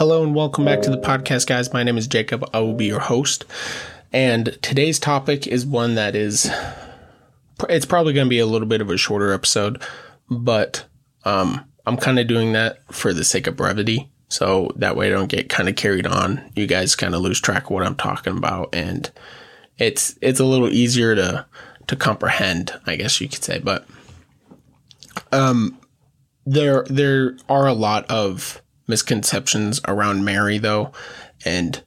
Hello and welcome back to the podcast, guys. My name is Jacob. I will be your host. And today's topic is one that is, it's probably going to be a little bit of a shorter episode, but um, I'm kind of doing that for the sake of brevity. So that way I don't get kind of carried on. You guys kind of lose track of what I'm talking about. And it's, it's a little easier to, to comprehend, I guess you could say. But, um, there, there are a lot of misconceptions around Mary though, and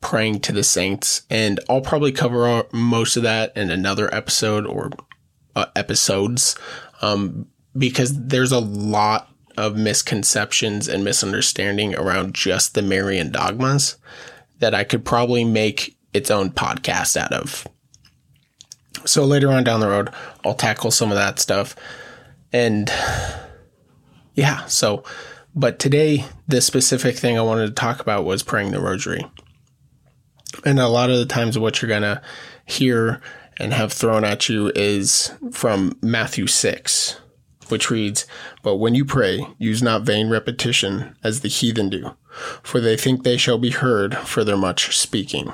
praying to the saints. And I'll probably cover most of that in another episode or uh, episodes, um, because there's a lot of misconceptions and misunderstanding around just the Marian dogmas that I could probably make its own podcast out of. So later on down the road, I'll tackle some of that stuff. And yeah, so, but today, the specific thing I wanted to talk about was praying the rosary. And a lot of the times, what you're going to hear and have thrown at you is from Matthew 6, which reads, But when you pray, use not vain repetition as the heathen do, for they think they shall be heard for their much speaking.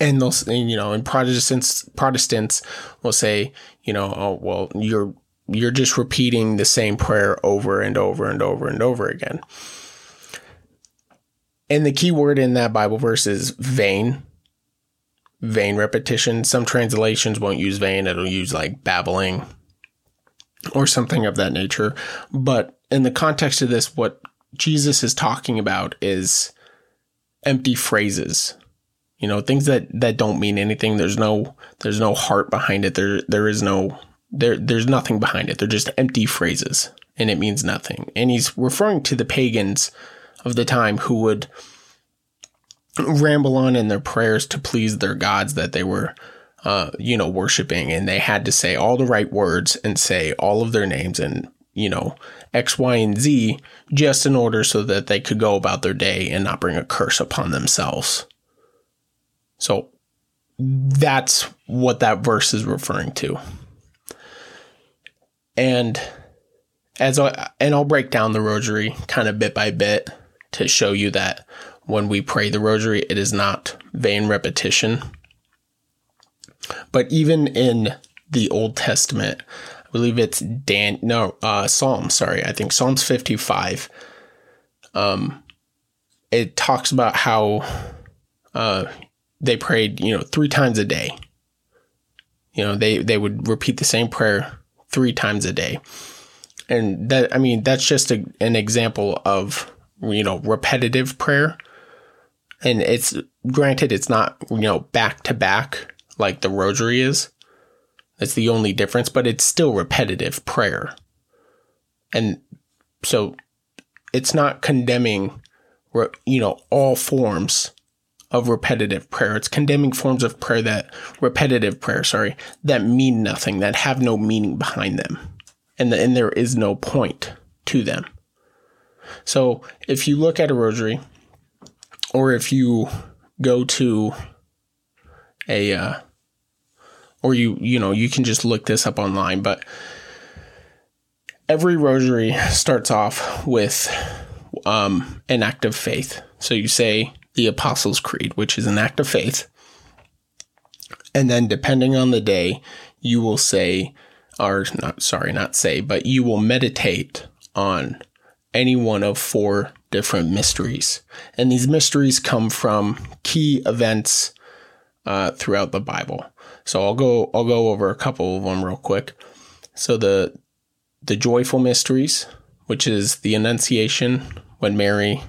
And they'll, you know, and Protestants, Protestants will say, you know, oh, well, you're, you're just repeating the same prayer over and over and over and over again. And the key word in that Bible verse is vain. Vain repetition. Some translations won't use vain, it'll use like babbling or something of that nature. But in the context of this, what Jesus is talking about is empty phrases. You know, things that, that don't mean anything. There's no there's no heart behind it. There there is no there there's nothing behind it. They're just empty phrases and it means nothing. And he's referring to the pagans of the time who would ramble on in their prayers to please their gods that they were uh, you know, worshiping, and they had to say all the right words and say all of their names and, you know, X, Y, and Z just in order so that they could go about their day and not bring a curse upon themselves. So that's what that verse is referring to. And as I, and I'll break down the rosary kind of bit by bit to show you that when we pray the rosary, it is not vain repetition but even in the Old Testament, I believe it's Dan, no, uh, Psalms, sorry, I think Psalms 55. Um, it talks about how, uh, they prayed, you know, three times a day. You know, they, they would repeat the same prayer three times a day. And that, I mean, that's just a, an example of, you know, repetitive prayer. And it's granted, it's not, you know, back to back like the rosary is. That's the only difference, but it's still repetitive prayer. And so it's not condemning, you know, all forms of repetitive prayer. It's condemning forms of prayer that, repetitive prayer, sorry, that mean nothing, that have no meaning behind them. And, the, and there is no point to them. So if you look at a rosary, or if you go to a uh, or you you know you can just look this up online but every rosary starts off with um, an act of faith so you say the apostles creed which is an act of faith and then depending on the day you will say or not sorry not say but you will meditate on any one of four different mysteries and these mysteries come from key events uh, throughout the Bible. So I'll go I'll go over a couple of them real quick. So the the joyful mysteries, which is the Annunciation when Mary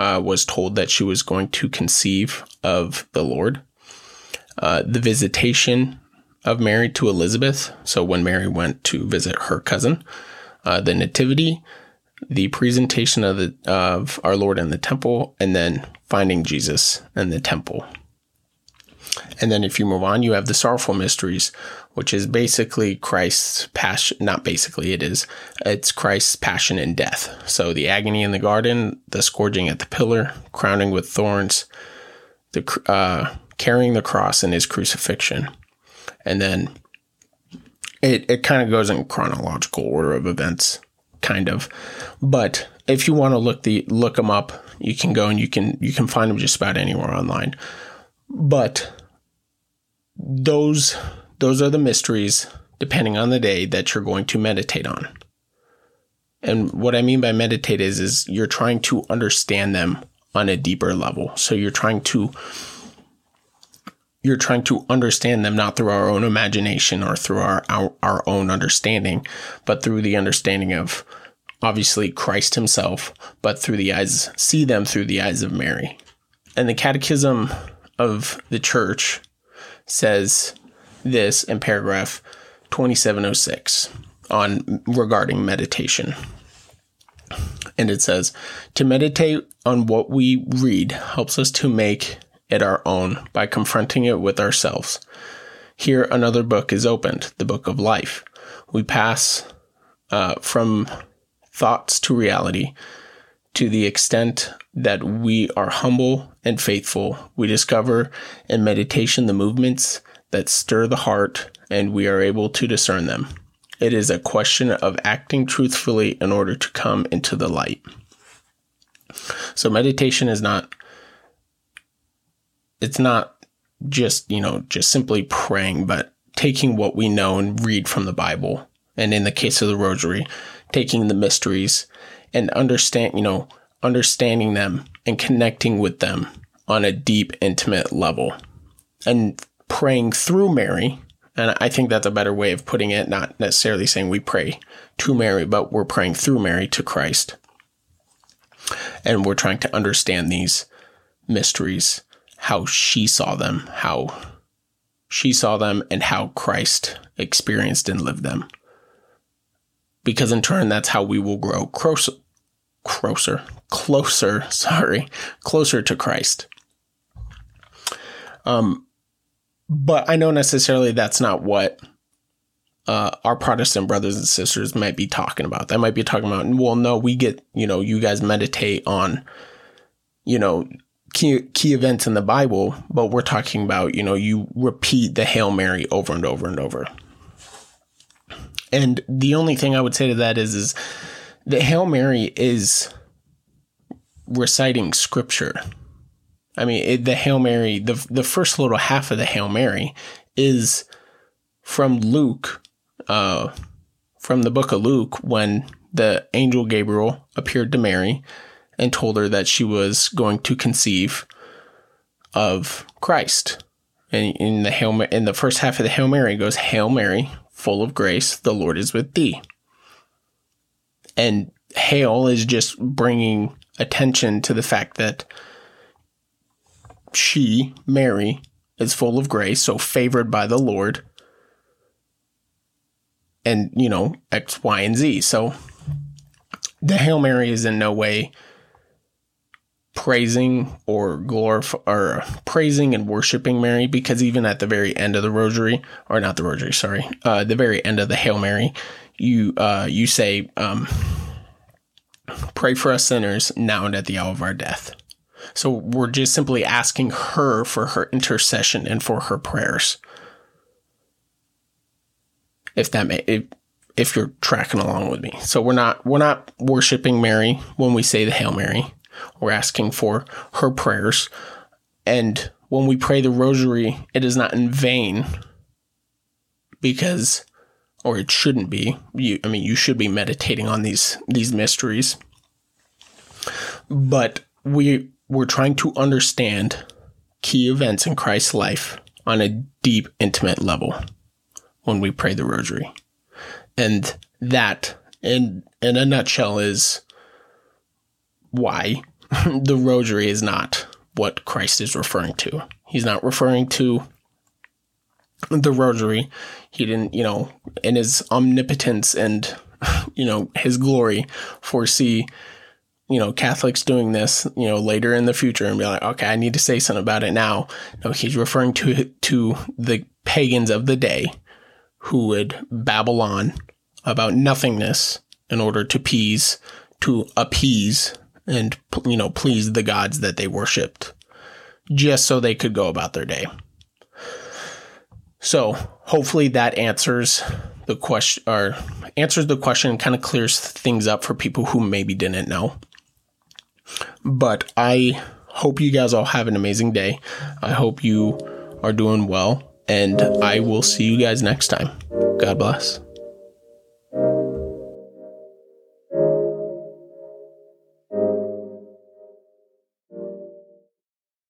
uh, was told that she was going to conceive of the Lord. Uh, the visitation of Mary to Elizabeth. So when Mary went to visit her cousin, uh, the Nativity, the presentation of the of our Lord in the temple, and then finding Jesus in the temple. And then if you move on, you have the sorrowful mysteries, which is basically Christ's passion. Not basically, it is. It's Christ's passion and death. So the agony in the garden, the scourging at the pillar, crowning with thorns, the uh, carrying the cross and his crucifixion, and then it it kind of goes in chronological order of events. kind of. But if you want to look the look them up, you can go and you can you can find them just about anywhere online. But those those are the mysteries depending on the day that you're going to meditate on. And what I mean by meditate is is you're trying to understand them on a deeper level. So you're trying to you're trying to understand them not through our own imagination or through our, our, our own understanding, but through the understanding of obviously Christ himself, but through the eyes, see them through the eyes of Mary. And the Catechism of the Church says this in paragraph 2706 on regarding meditation. And it says, to meditate on what we read helps us to make it our own by confronting it with ourselves. Here, another book is opened, the book of life. We pass uh, from thoughts to reality to the extent that we are humble and faithful. We discover in meditation the movements that stir the heart, and we are able to discern them. It is a question of acting truthfully in order to come into the light. So, meditation is not it's not just, you know, just simply praying, but taking what we know and read from the Bible. And in the case of the rosary, taking the mysteries and understand, you know, understanding them and connecting with them on a deep, intimate level and praying through Mary. And I think that's a better way of putting it, not necessarily saying we pray to Mary, but we're praying through Mary to Christ. And we're trying to understand these mysteries how she saw them, how she saw them, and how Christ experienced and lived them. Because in turn, that's how we will grow closer, closer, closer, sorry, closer to Christ. Um, but I know necessarily that's not what uh, our Protestant brothers and sisters might be talking about. They might be talking about, well, no, we get, you know, you guys meditate on, you know, key, key events in the Bible, but we're talking about, you know, you repeat the Hail Mary over and over and over. And the only thing I would say to that is, is the Hail Mary is reciting scripture. I mean, it, the Hail Mary, the, the first little half of the Hail Mary is from Luke, uh, from the book of Luke, when the angel Gabriel appeared to Mary and told her that she was going to conceive of Christ. And in the Hail, in the first half of the Hail Mary goes, Hail Mary, full of grace, the Lord is with thee. And Hail is just bringing attention to the fact that she, Mary, is full of grace, so favored by the Lord. And, you know, X, Y, and Z. So the Hail Mary is in no way praising or glorify or praising and worshiping Mary because even at the very end of the rosary or not the rosary sorry uh, the very end of the Hail Mary you uh, you say um, pray for us sinners now and at the hour of our death so we're just simply asking her for her intercession and for her prayers if that may if, if you're tracking along with me so we're not we're not worshiping Mary when we say the Hail Mary we're asking for her prayers. And when we pray the rosary, it is not in vain because or it shouldn't be. You I mean you should be meditating on these these mysteries. But we we're trying to understand key events in Christ's life on a deep intimate level when we pray the rosary. And that in in a nutshell is why the rosary is not what Christ is referring to. He's not referring to the rosary. He didn't, you know, in his omnipotence and, you know, his glory, foresee, you know, Catholics doing this, you know, later in the future and be like, okay, I need to say something about it now. No, he's referring to to the pagans of the day who would babble on about nothingness in order to appease to appease and you know please the gods that they worshipped just so they could go about their day so hopefully that answers the question or answers the question kind of clears things up for people who maybe didn't know. But I hope you guys all have an amazing day. I hope you are doing well, and I will see you guys next time. God bless.